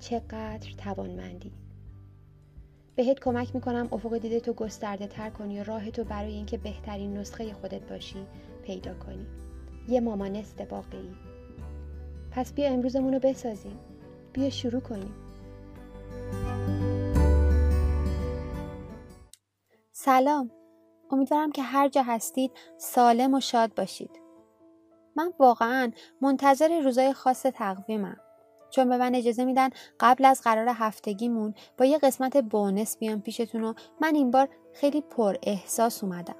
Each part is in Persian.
چقدر توانمندی. بهت کمک می‌کنم افق دیده تو گسترده تر کنی و راه تو برای اینکه بهترین نسخه خودت باشی پیدا کنی. یه مامانست واقعی پس بیا امروزمون رو بسازیم. بیا شروع کنیم. سلام. امیدوارم که هر جا هستید سالم و شاد باشید. من واقعا منتظر روزای خاص تقویمم. چون به من اجازه میدن قبل از قرار هفتگیمون با یه قسمت بونس بیام پیشتون و من این بار خیلی پر احساس اومدم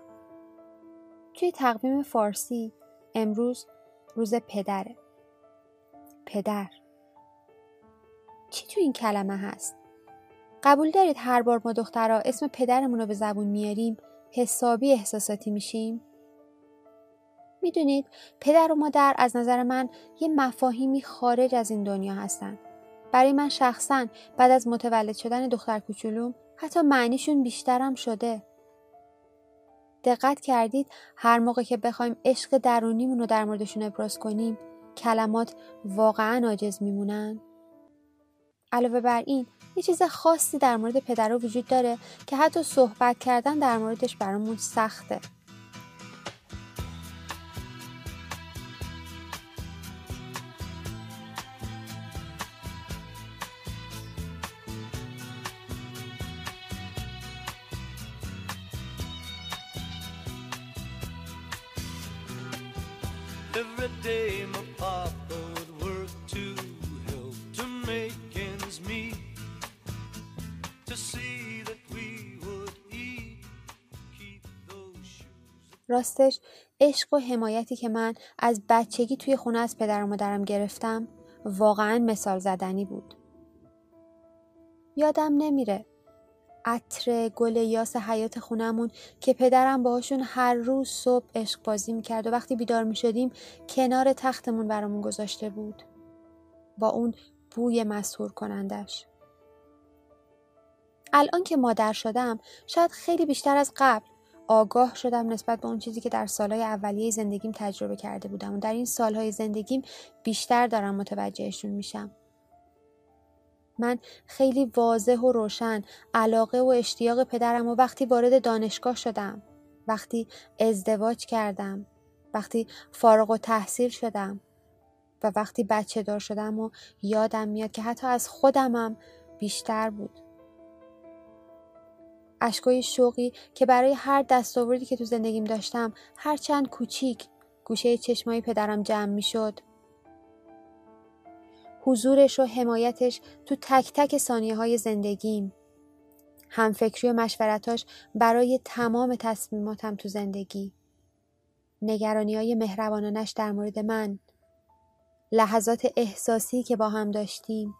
توی تقویم فارسی امروز روز پدره پدر چی تو این کلمه هست؟ قبول دارید هر بار ما دخترها اسم پدرمون رو به زبون میاریم حسابی احساساتی میشیم؟ می‌دونید پدر و مادر از نظر من یه مفاهیمی خارج از این دنیا هستن. برای من شخصا بعد از متولد شدن دختر کوچولوم حتی معنیشون بیشترم شده. دقت کردید هر موقع که بخوایم عشق درونیمون رو در موردشون ابراز کنیم کلمات واقعا عاجز میمونن؟ علاوه بر این یه چیز خاصی در مورد پدرها وجود داره که حتی صحبت کردن در موردش برامون سخته. راستش عشق و حمایتی که من از بچگی توی خونه از پدر و مادرم گرفتم واقعا مثال زدنی بود. یادم نمیره. عطر گل یاس حیات خونمون که پدرم باهاشون هر روز صبح عشق بازی می‌کرد و وقتی بیدار می‌شدیم کنار تختمون برامون گذاشته بود. با اون بوی مسهور کنندش الان که مادر شدم شاید خیلی بیشتر از قبل آگاه شدم نسبت به اون چیزی که در سالهای اولیه زندگیم تجربه کرده بودم و در این سالهای زندگیم بیشتر دارم متوجهشون میشم. من خیلی واضح و روشن علاقه و اشتیاق پدرم و وقتی وارد دانشگاه شدم وقتی ازدواج کردم وقتی فارغ و تحصیل شدم و وقتی بچه دار شدم و یادم میاد که حتی از خودمم بیشتر بود. اشکای شوقی که برای هر دستاوردی که تو زندگیم داشتم هر چند کوچیک گوشه چشمای پدرم جمع می‌شد. حضورش و حمایتش تو تک تک ثانیه های زندگیم. همفکری و مشورتاش برای تمام تصمیماتم تو زندگی. نگرانی های مهربانانش در مورد من. لحظات احساسی که با هم داشتیم.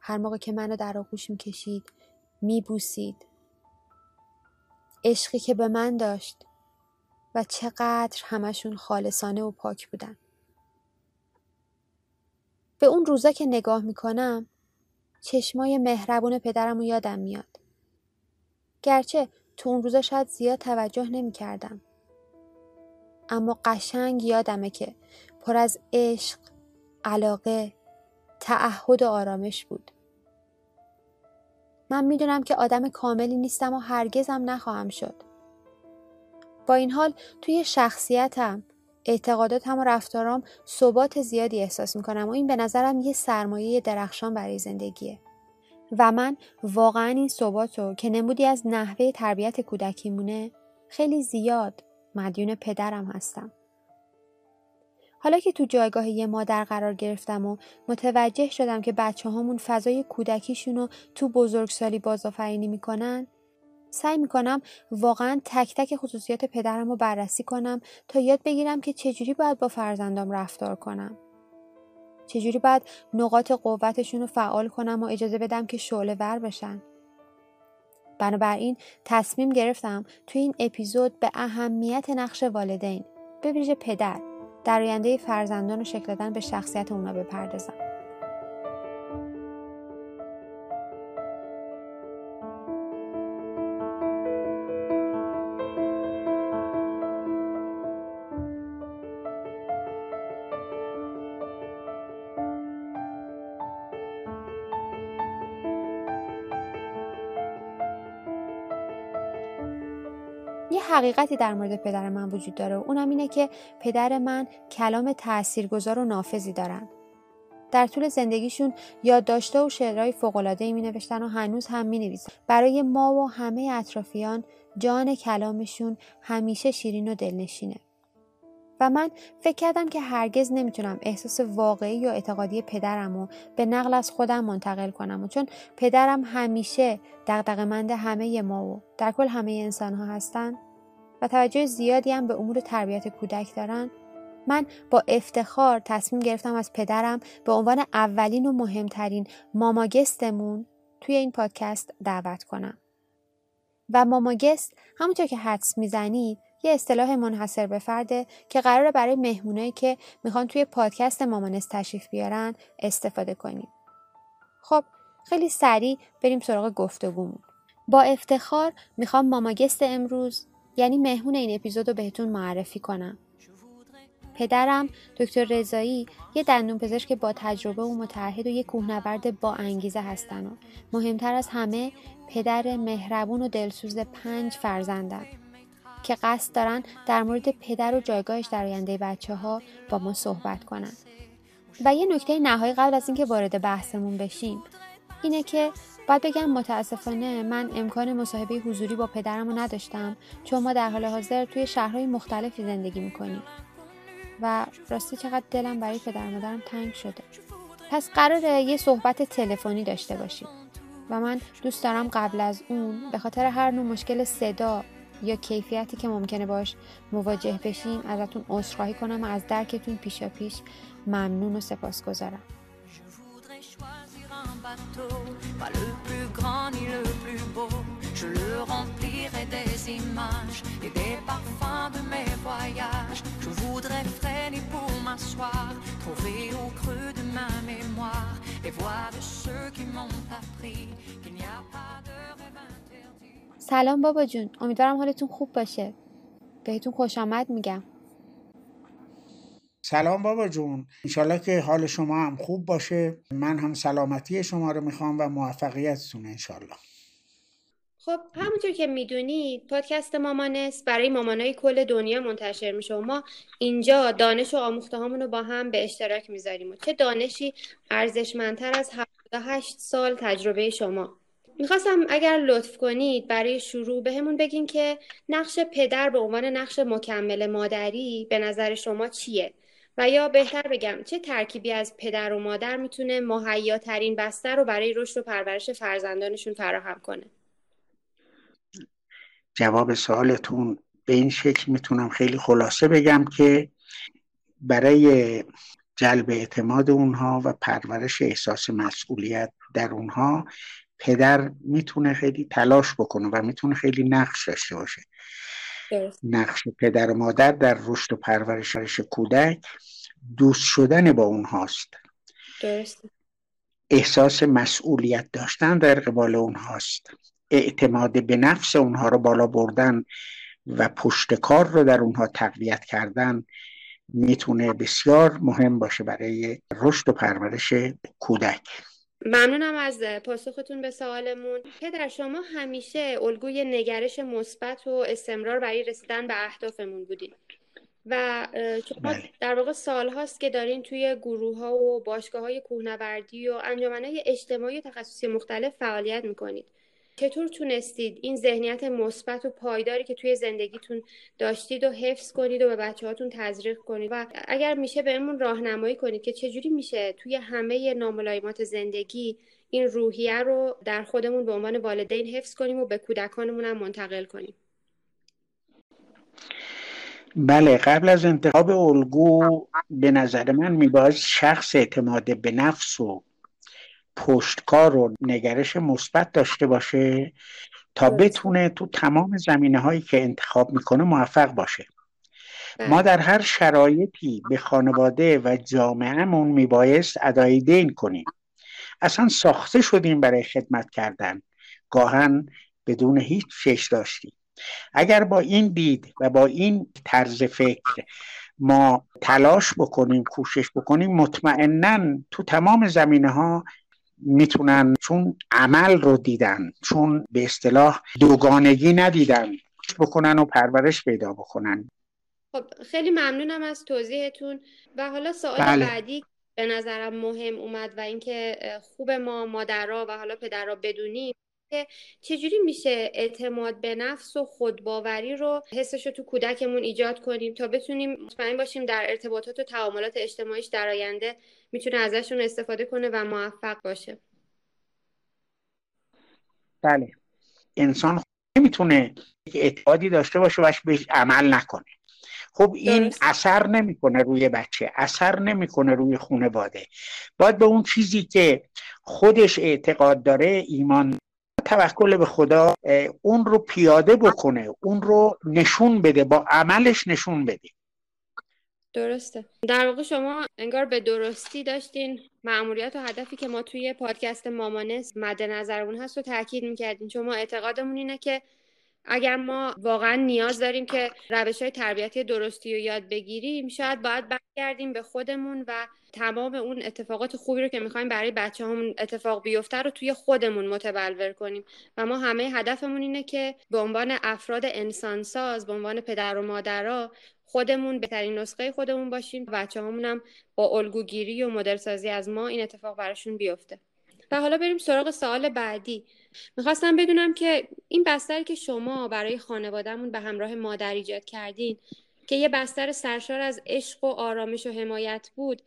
هر موقع که منو در آغوش می‌کشید میبوسید. عشقی که به من داشت و چقدر همشون خالصانه و پاک بودن به اون روزا که نگاه می‌کنم چشمای مهربون پدرم رو یادم میاد. گرچه تو اون روزا شاید زیاد توجه نمی‌کردم. اما قشنگ یادمه که پر از عشق، علاقه، تعهد و آرامش بود. من می‌دونم که آدم کاملی نیستم و هرگزم نخواهم شد. با این حال توی شخصیتم اعتقاداتم و رفتارام ثبات زیادی احساس می‌کنم و این به نظرم یه سرمایه درخشان برای زندگیه و من واقعا این صحباتو که نمودی از نحوه تربیت کودکیمونه خیلی زیاد مدیون پدرم هستم. حالا که تو جایگاه یه مادر قرار گرفتم و متوجه شدم که بچه هامون فضای کودکیشون رو تو بزرگسالی بازآفرینی می‌کنن سعی می‌کنم واقعا تک تک خصوصیات پدرم رو بررسی کنم تا یاد بگیرم که چجوری باید با فرزندام رفتار کنم. چجوری باید نقاط قوتشون رو فعال کنم و اجازه بدم که شعله ور بشن. بنابراین تصمیم گرفتم توی این اپیزود به اهمیت نقش والدین به ویژه پدر در آینده فرزندان و شکل دادن به شخصیت اونا بپردازم. یه حقیقتی در مورد پدر من وجود داره و اونم اینه که پدر من کلام تاثیرگذار و نافذی دارن. در طول زندگیشون یادداشته و شعرهای فوق‌العاده‌ای می نوشتن و هنوز هم می نویسن. برای ما و همه اطرافیان جان کلامشون همیشه شیرین و دلنشینه. و من فکر کردم که هرگز نمی‌تونم احساس واقعی یا اعتقادی پدرم رو به نقل از خودم منتقل کنم و چون پدرم همیشه دقدقمند همه ما و در کل همه انسان ها هستن و توجه زیادی هم به امور تربیت کودک دارن من با افتخار تصمیم گرفتم از پدرم به عنوان اولین و مهمترین ماماگستمون توی این پادکست دعوت کنم. و ماماگست همونطور که حدس می‌زنید یه اصطلاح منحصر به فرده که قراره برای مهمونایی که می‌خوان توی پادکست مامانست تشریف بیارن استفاده کنیم. خب خیلی سریع بریم سراغ گفتگومون. با افتخار می‌خوام ماماگست امروز یعنی مهمون این اپیزود رو بهتون معرفی کنم. پدرم دکتر رضایی یه دندون پزشک با تجربه و متعهد و یه کوهنورد با انگیزه هستن و مهمتر از همه پدر مهربون و دلسوز پنج فرزندن که قصد دارن در مورد پدر و جایگاهش در آینده بچه ها با ما صحبت کنن. و یه نکته نهایی قبل از اینکه وارد بحثمون بشیم اینه که باید بگم متاسفانه من امکان مصاحبه حضوری با پدرم رو نداشتم چون ما در حال حاضر توی شهرهای مختلفی زندگی می‌کنیم. و راستی چقدر دلم برای پدر مادرم تنگ شده. پس قراره یه صحبت تلفنی داشته باشیم. و من دوست دارم قبل از اون به خاطر هر نوع مشکل صدا یا کیفیتی که ممکنه باش مواجه بشیم ازتون عذرخواهی کنم و از درکتون پیشا پیش ممنون و سپاس گذارم Et voir de ceux qui m'ont appris qu'il n'y a pas de rêve. سلام بابا جون. امیدوارم حالتون خوب باشه. بهتون خوش آمد میگم. سلام بابا جون. انشالله که حال شما هم خوب باشه. من هم سلامتی شما رو می‌خوام و موفقیتتون انشالله. خب همونطور که می‌دونید پادکست مامانست برای مامانای کل دنیا منتشر میشه و ما اینجا دانش و آموخته رو با هم به اشتراک می‌ذاریم. و چه دانشی ارزشمندتر از 78 سال تجربه شما؟ می‌خواستم اگر لطف کنید برای شروع به همون بگین که نقش پدر به عنوان نقش مکمل مادری به نظر شما چیه؟ و یا بهتر بگم چه ترکیبی از پدر و مادر می‌تونه مهیاترین بستر رو برای رشد و پرورش فرزندانشون فراهم کنه؟ جواب سوالتون به این شکل می‌تونم خیلی خلاصه بگم که برای جلب اعتماد اونها و پرورش احساس مسئولیت در اونها پدر می‌تونه خیلی تلاش بکنه و می‌تونه خیلی نقش داشته باشه. نقش پدر و مادر در رشد و پرورش کودک دوست شدن با اونهاست. درست. احساس مسئولیت داشتن در قبال اونهاست. اعتماد به نفس اونها رو بالا بردن و پشت کار رو در اونها تقویت کردن می‌تونه بسیار مهم باشه برای رشد و پرورش کودک. ممنونم از پاسختون به سوالمون پدر شما همیشه الگوی نگرش مثبت و استمرار برای رسیدن به اهدافمون بودید و شما بله. در واقع سال هاست که دارین توی گروه ها و باشگاه های کوهنوردی و انجمن اجتماعی و تخصصی مختلف فعالیت می‌کنید چطور تونستید این ذهنیت مثبت و پایداری که توی زندگیتون داشتید و حفظ کنید و به بچه هاتون تزریق کنید؟ و اگر میشه بهمون راهنمایی کنید که چجوری میشه توی همه ناملایمات زندگی این روحیه رو در خودمون به عنوان والدین حفظ کنیم و به کودکانمون هم منتقل کنیم؟ بله قبل از انتخاب الگو به نظر من میباید شخص اعتماد به نفس و پشتکار و نگرش مثبت داشته باشه تا بتونه تو تمام زمینه هایی که انتخاب می‌کنه موفق باشه. ما در هر شرایطی به خانواده و جامعهمون میبایست ادای دین کنیم. اصلا ساخته شدیم برای خدمت کردن. گاهن بدون هیچ فش داشتیم. اگر با این دید و با این طرز فکر ما تلاش بکنیم کوشش بکنیم مطمئنا تو تمام زمینه ها می‌تونن چون عمل رو دیدن چون به اصطلاح دوگانگی ندیدن بکنن و پرورش پیدا بکنن. خب خیلی ممنونم از توضیحتون. و حالا سوال بله. بعدی به نظرم مهم اومد و اینکه خوب ما مادرها و حالا پدرها بدونیم. که چجوری میشه اعتماد به نفس و خودباوری رو حسش رو تو کودکمون ایجاد کنیم تا بتونیم مطمئن باشیم در ارتباطات و تعاملات اجتماعیش در آینده می‌تونه ازشون استفاده کنه و موفق باشه؟ بله. انسان نمی‌تونه اعتقادی داشته باشه و بهش عمل نکنه. خب این اثر نمی‌کنه روی بچه اثر نمی‌کنه روی خانواده. باید به اون چیزی که خودش اعتقاد داره ایمان توکل به خدا اون رو پیاده بکنه اون رو نشون بده با عملش نشون بده. درسته. در واقع شما انگار به درستی داشتین معمولیت و هدفی که ما توی پادکست مامانس مد نظرمون هست و تاکید می‌کردین. شما اعتقادمون اینه که اگر ما واقعا نیاز داریم که روش های تربیتی درستی رو یاد بگیریم شاید باید برگردیم به خودمون و تمام اون اتفاقات خوبی رو که می‌خوایم برای بچه همون اتفاق بیفته رو توی خودمون متبلور کنیم. و ما همه هدفمون اینه که به عنوان افراد انسانساز به عنوان پدر و مادرها خودمون بهترین نسخه خودمون باشیم بچه هم با الگوگیری و مدل سازی از ما این اتفاق براشون بیفته. و حالا بریم سراغ سوال بعدی. می‌خواستم بدونم که این بستری که شما برای خانوادهمون به همراه مادر ایجاد کردین که یه بستر سرشار از عشق و آرامش و حمایت بود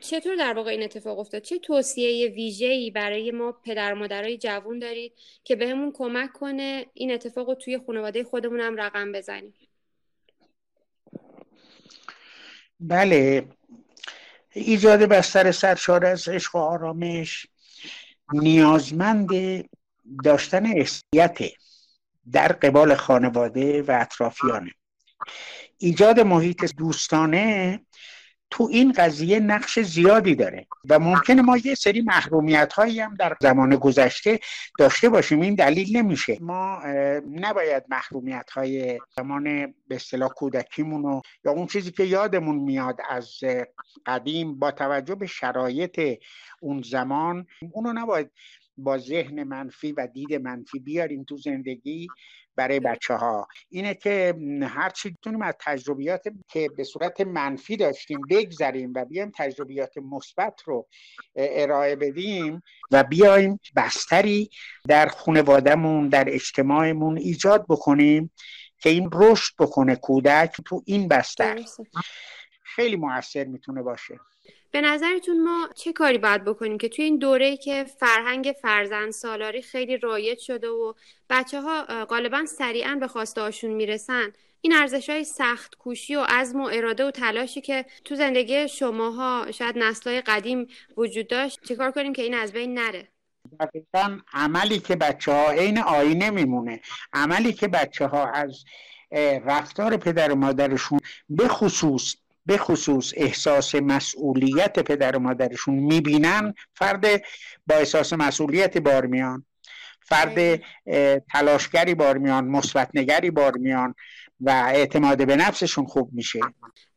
چطور در واقع این اتفاق افتاد؟ چه توصیه ویژه‌ای برای ما پدر و مادرای جوون دارید که بهمون کمک کنه این اتفاق رو توی خانواده خودمون هم رقم بزنیم؟ بله. ایجاد بستر سرشار از عشق و آرامش نیازمند داشتن احسیت در قبال خانواده و اطرافیانه. ایجاد محیط دوستانه تو این قضیه نقش زیادی داره و ممکنه ما یه سری محرومیت هایی هم در زمان گذشته داشته باشیم. این دلیل نمیشه. ما نباید محرومیت های زمان به اصطلاح کودکیمون یا اون چیزی که یادمون میاد از قدیم با توجه به شرایط اون زمان اونو نباید با ذهن منفی و دید منفی بیاریم تو زندگی برای بچه ها اینه که هر چی بتونیم از تجربیات که به صورت منفی داشتیم بگذریم و بیایم تجربیات مثبت رو ارائه بدیم و بیایم بستری در خانوادهمون در اجتماعمون ایجاد بکنیم که این رشد بکنه کودک تو این بستر. خیلی موثر می‌تونه باشه. به نظرتون ما چه کاری باید بکنیم که توی این دوره که فرهنگ فرزند سالاری خیلی رایج شده و بچه ها غالبا سریعا به خواسته هاشون می‌رسن این ارزش های سخت کوشی و عزم و اراده و تلاشی که تو زندگی شماها شاید نسلهای قدیم وجود داشت چیکار کنیم که این از بین نره؟ دقیقا عملی که بچه ها عین آینه میمونه عملی که بچه ها از رفتار پدر و مادرشون به خصوص به خصوص احساس مسئولیت پدر و مادرشون می‌بینن فرد با احساس مسئولیت بار میان. فرد تلاشگری بار میان مثبت نگری بار میان و اعتماد به نفسشون خوب میشه.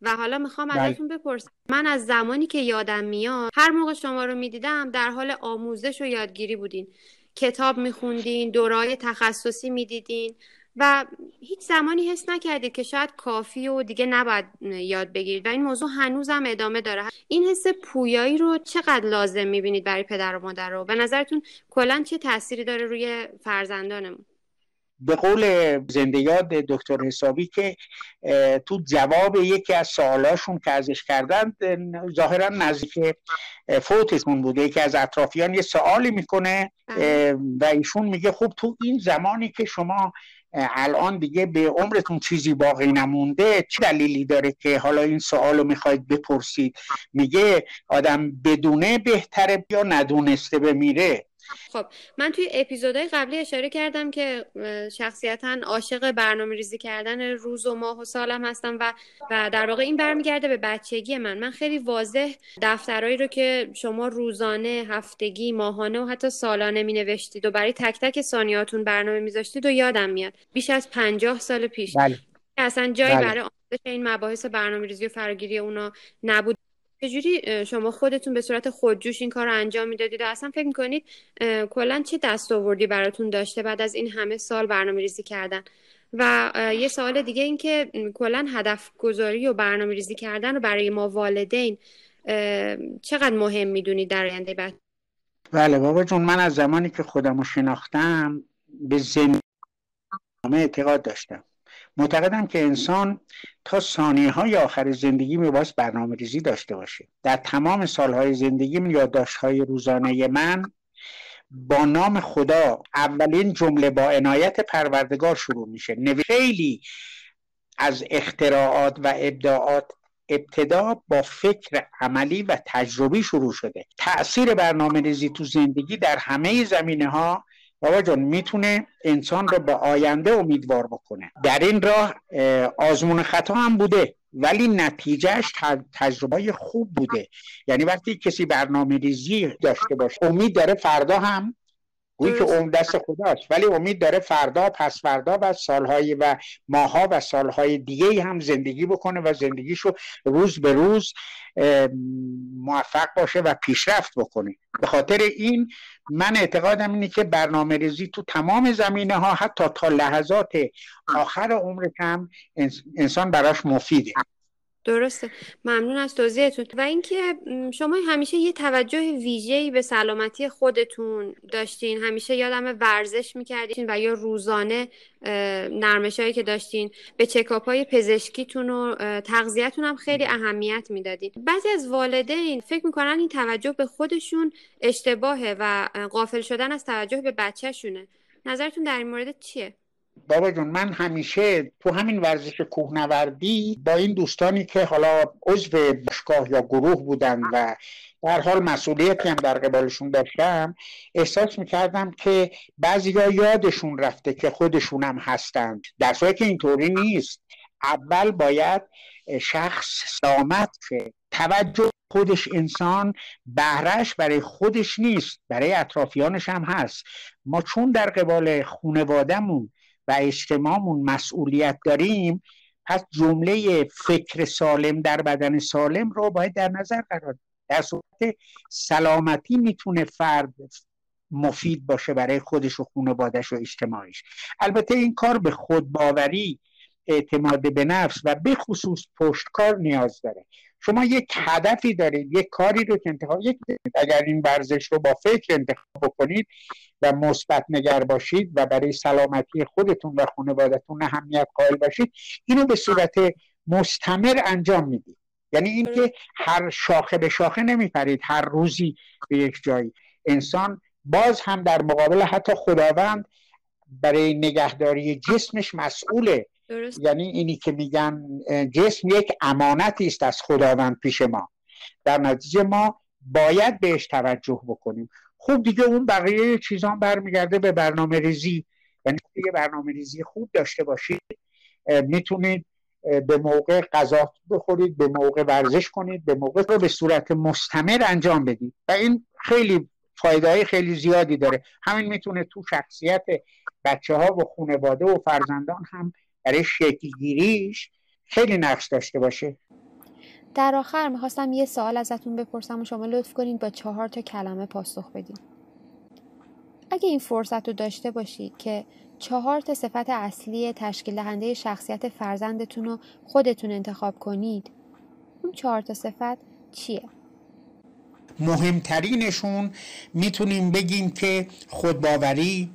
و حالا می‌خوام بله. ازتون بپرسم من از زمانی که یادم میاد هر موقع شما رو می‌دیدم در حال آموزش و یادگیری بودین. کتاب میخوندین دورای تخصصی می‌دیدین. و هیچ زمانی حس نکردید که شاید کافی و دیگه نباید یاد بگیرید و این موضوع هنوزم ادامه داره. این حس پویایی رو چقدر لازم می‌بینید برای پدر و مادر رو؟ به نظرتون کلا چه تاثیری داره روی فرزندانمون؟ به قول زنده یاد دکتر حسابی که تو جواب یکی از سوالاشون که ازش کردن ظاهرا نزدیک فوتشون بوده یکی از اطرافیان یه سوالی می‌کنه بله. و ایشون میگه خب تو این زمانی که شما الان دیگه به عمرتون چیزی باقی نمونده. چه دلیلی داره که حالا این سوال رو می‌خواید بپرسید؟ میگه آدم بدونه بهتره یا ندونسته بمیره. خب من توی اپیزودهای قبلی اشاره کردم که شخصیتا عاشق برنامه ریزی کردن روز و ماه و سالم هستم و و در واقع این برمیگرده به بچگی من من خیلی واضح دفترهایی رو که شما روزانه هفتگی ماهانه و حتی سالانه می نوشتید و برای تک تک ثانیاتون برنامه میذاشتید و یادم میاد بیش از پنجاه سال پیش بله. اصلا جایی بله. برای این مباحث برنامه ریزی و فراگیری اونا نبود چجوری شما خودتون به صورت خودجوش این کار رو انجام می‌دادید؟ و اصلا فکر می‌کنید کلا چه دستاوردی براتون داشته بعد از این همه سال برنامه ریزی کردن؟ و یه سوال دیگه این که کلا هدف گذاری و برنامه ریزی کردن رو برای ما والدین چقدر مهم می‌دونید در آینده بعد؟ بله بابا جون من از زمانی که خودم رو شناختم به زندگی اعتقاد داشتم. معتقدم که انسان تا ثانیه های آخر زندگی میباید برنامه ریزی داشته باشه. در تمام سالهای زندگی یادداشت های روزانه من با نام خدا اولین جمله با عنایت پروردگار شروع میشه. خیلی از اختراعات و ابداعات ابتدا با فکر عملی و تجربی شروع شده. تأثیر برنامه ریزی تو زندگی در همه زمینه ها بابا جان می‌تونه انسان رو به آینده امیدوار بکنه. در این راه آزمون خطا هم بوده ولی نتیجهش تجربه خوب بوده. یعنی وقتی کسی برنامه ریزی داشته باشه امید داره فردا هم گویی که اون دست خداست. ولی امید داره فردا پس فردا و سالهای و ماها و سالهای دیگه هم زندگی بکنه و زندگیشو روز به روز موفق باشه و پیشرفت بکنه. به خاطر این من اعتقادم اینه که برنامه ریزی تو تمام زمینه ها حتی تا لحظات آخر عمرش هم انسان براش مفیده. درسته. ممنون از توضیحتون. و اینکه شما همیشه یه توجه ویژه‌ای به سلامتی خودتون داشتین. همیشه یادم ورزش می‌کردین و یا روزانه نرمش هایی که داشتین. به چکاپ های پزشکیتون و تغذیتون هم خیلی اهمیت می‌دادین. بعضی از والدین فکر می‌کنن این توجه به خودشون اشتباهه و قافل شدن از توجه به بچهشونه. نظرتون در این مورد چیه؟ بابا جون من همیشه تو همین ورزش کوهنوردی با این دوستانی که حالا عضو باشگاه یا گروه بودن و در حال مسئولیتی هم در قبالشون داشتم احساس می‌کردم که بعضی یادشون رفته که خودشون هم هستند. در که اینطوری نیست. اول باید شخص سلامت که توجه خودش انسان بهرش برای خودش نیست برای اطرافیانش هم هست. ما چون در قبال خونوادهمون و اجتماعمون مسئولیت داریم پس جمله فکر سالم در بدن سالم رو باید در نظر قرار در صورت سلامتی می‌تونه فرد مفید باشه برای خودش و خانوادش و اجتماعیش. البته این کار به خودباوری اعتماد به نفس و به خصوص پشتکار نیاز داره. شما یک هدفی دارید یک کاری رو که انتخاب یک اگر این ورزش رو با فکر انتخاب بکنید و مثبت نگر باشید و برای سلامتی خودتون و خانوادتون اهمیت قائل باشید اینو به صورت مستمر انجام می‌دید. یعنی اینکه هر شاخه به شاخه نمیپرید هر روزی به یک جایی انسان باز هم در مقابل حتی خداوند برای نگهداری جسمش مسئوله درست. یعنی اینی که میگن جسم یک امانتی است از خداوند پیش ما. در نتیجه ما باید بهش توجه بکنیم. خوب دیگه اون بقیه چیزان برمیگرده به برنامه ریزی. یعنی یه برنامه ریزی خوب داشته باشید می‌تونید به موقع غذا بخورید به موقع ورزش کنید به موقع رو به صورت مستمر انجام بدید. و این خیلی فایده های خیلی زیادی داره. همین می‌تونه تو شخصیت بچه ها و خانواده و فرزندان هم برای شکل گیریش خیلی نقش داشته باشه در آخر می‌خواستم یه سوال ازتون بپرسم و شما لطف کنید با چهار تا کلمه پاسخ بدین اگه این فرصت رو داشته باشید که چهار تا صفت اصلی تشکیل دهنده شخصیت فرزندتون رو خودتون انتخاب کنید اون چهار تا صفت چیه؟ مهمترینشون می‌تونیم بگیم که خودباوری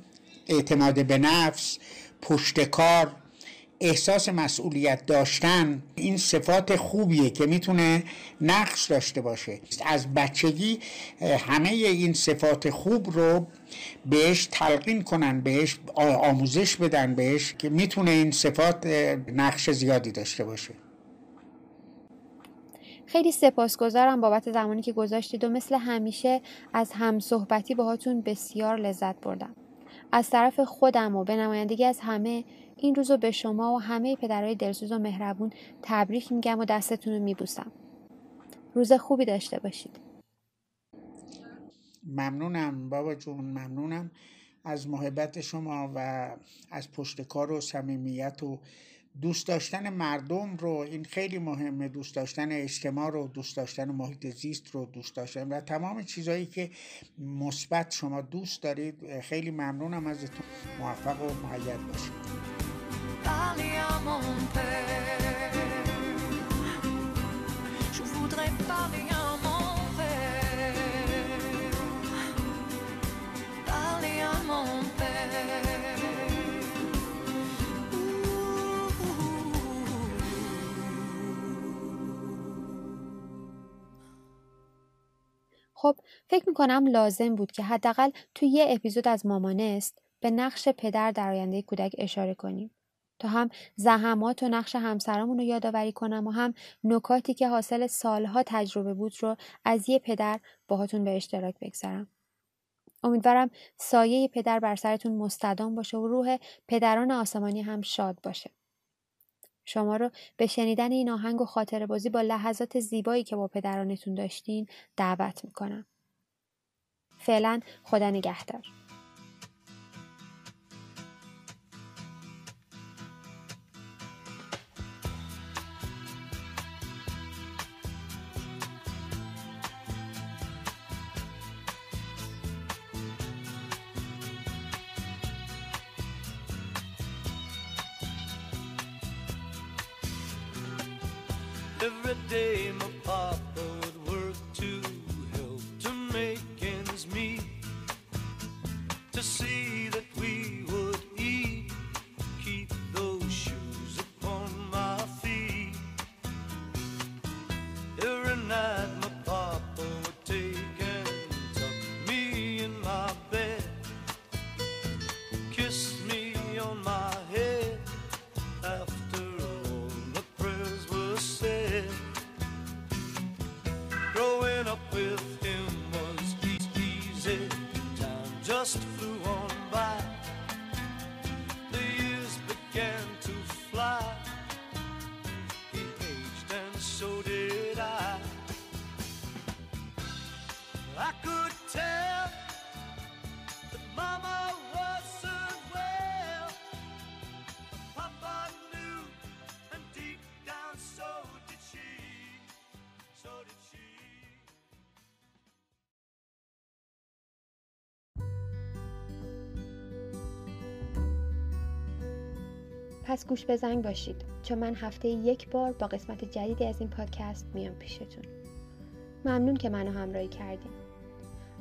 اعتماد به نفس پشتکار احساس مسئولیت داشتن این صفات خوبیه که می‌تونه نقش داشته باشه. از بچگی همه این صفات خوب رو بهش تلقین کنن بهش آموزش بدن بهش که می‌تونه این صفات نقش زیادی داشته باشه. خیلی سپاسگزارم بابت زمانی که گذاشتید و مثل همیشه از هم صحبتی باهاتون بسیار لذت بردم. از طرف خودم و به نمایندگی از همه این روزو به شما و همه پدرای دلسوز و مهربون تبریک میگم و دستتون رو میبوسم. روز خوبی داشته باشید. ممنونم بابا جون ممنونم. از محبت شما و از پشت کار و صمیمیت و دوست داشتن مردم رو این خیلی مهمه دوست داشتن اجتماع رو دوست داشتن محیط زیست رو دوست داشتن و تمام چیزهایی که مثبت شما دوست دارید خیلی ممنونم ازتون. موفق و معید باشید. خب فکر می‌کنم لازم بود که حداقل توی یه اپیزود از مامانست به نقش پدر در آینده کودک اشاره کنیم تا هم زحمات و نقش همسرامون رو یادآوری کنم و هم نکاتی که حاصل سالها تجربه بود رو از یه پدر باهاتون به اشتراک بگذارم. امیدوارم سایه پدر بر سرتون مستدام باشه و روح پدران آسمانی هم شاد باشه. شما رو به شنیدن این آهنگ و خاطر بازی با لحظات زیبایی که با پدرانتون داشتین دعوت می‌کنم. فعلا خدا نگهدار. Every day my papa پس گوش به زنگ باشید. چون من هفته یک بار با قسمت جدیدی از این پادکست میام پیشتون. ممنون که منو همراهی کردین.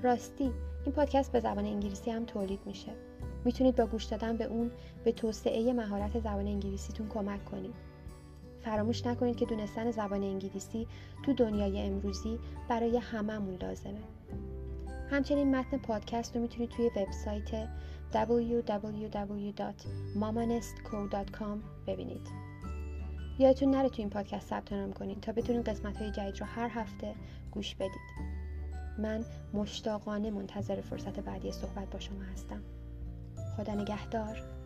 راستی این پادکست به زبان انگلیسی هم تولید میشه. می‌تونید با گوش دادن به اون به توسعه مهارت زبان انگلیسیتون کمک کنید. فراموش نکنید که دونستن زبان انگلیسی تو دنیای امروزی برای هممون لازمه. همچنین متن پادکست رو می‌تونید توی وبسایت www.mamanestco.com ببینید. یادتون نره تو این پادکست ثبت نام کنید تا بتونید قسمت های جدید رو هر هفته گوش بدید. من مشتاقانه منتظر فرصت بعدی صحبت با شما هستم. خدا نگهدار.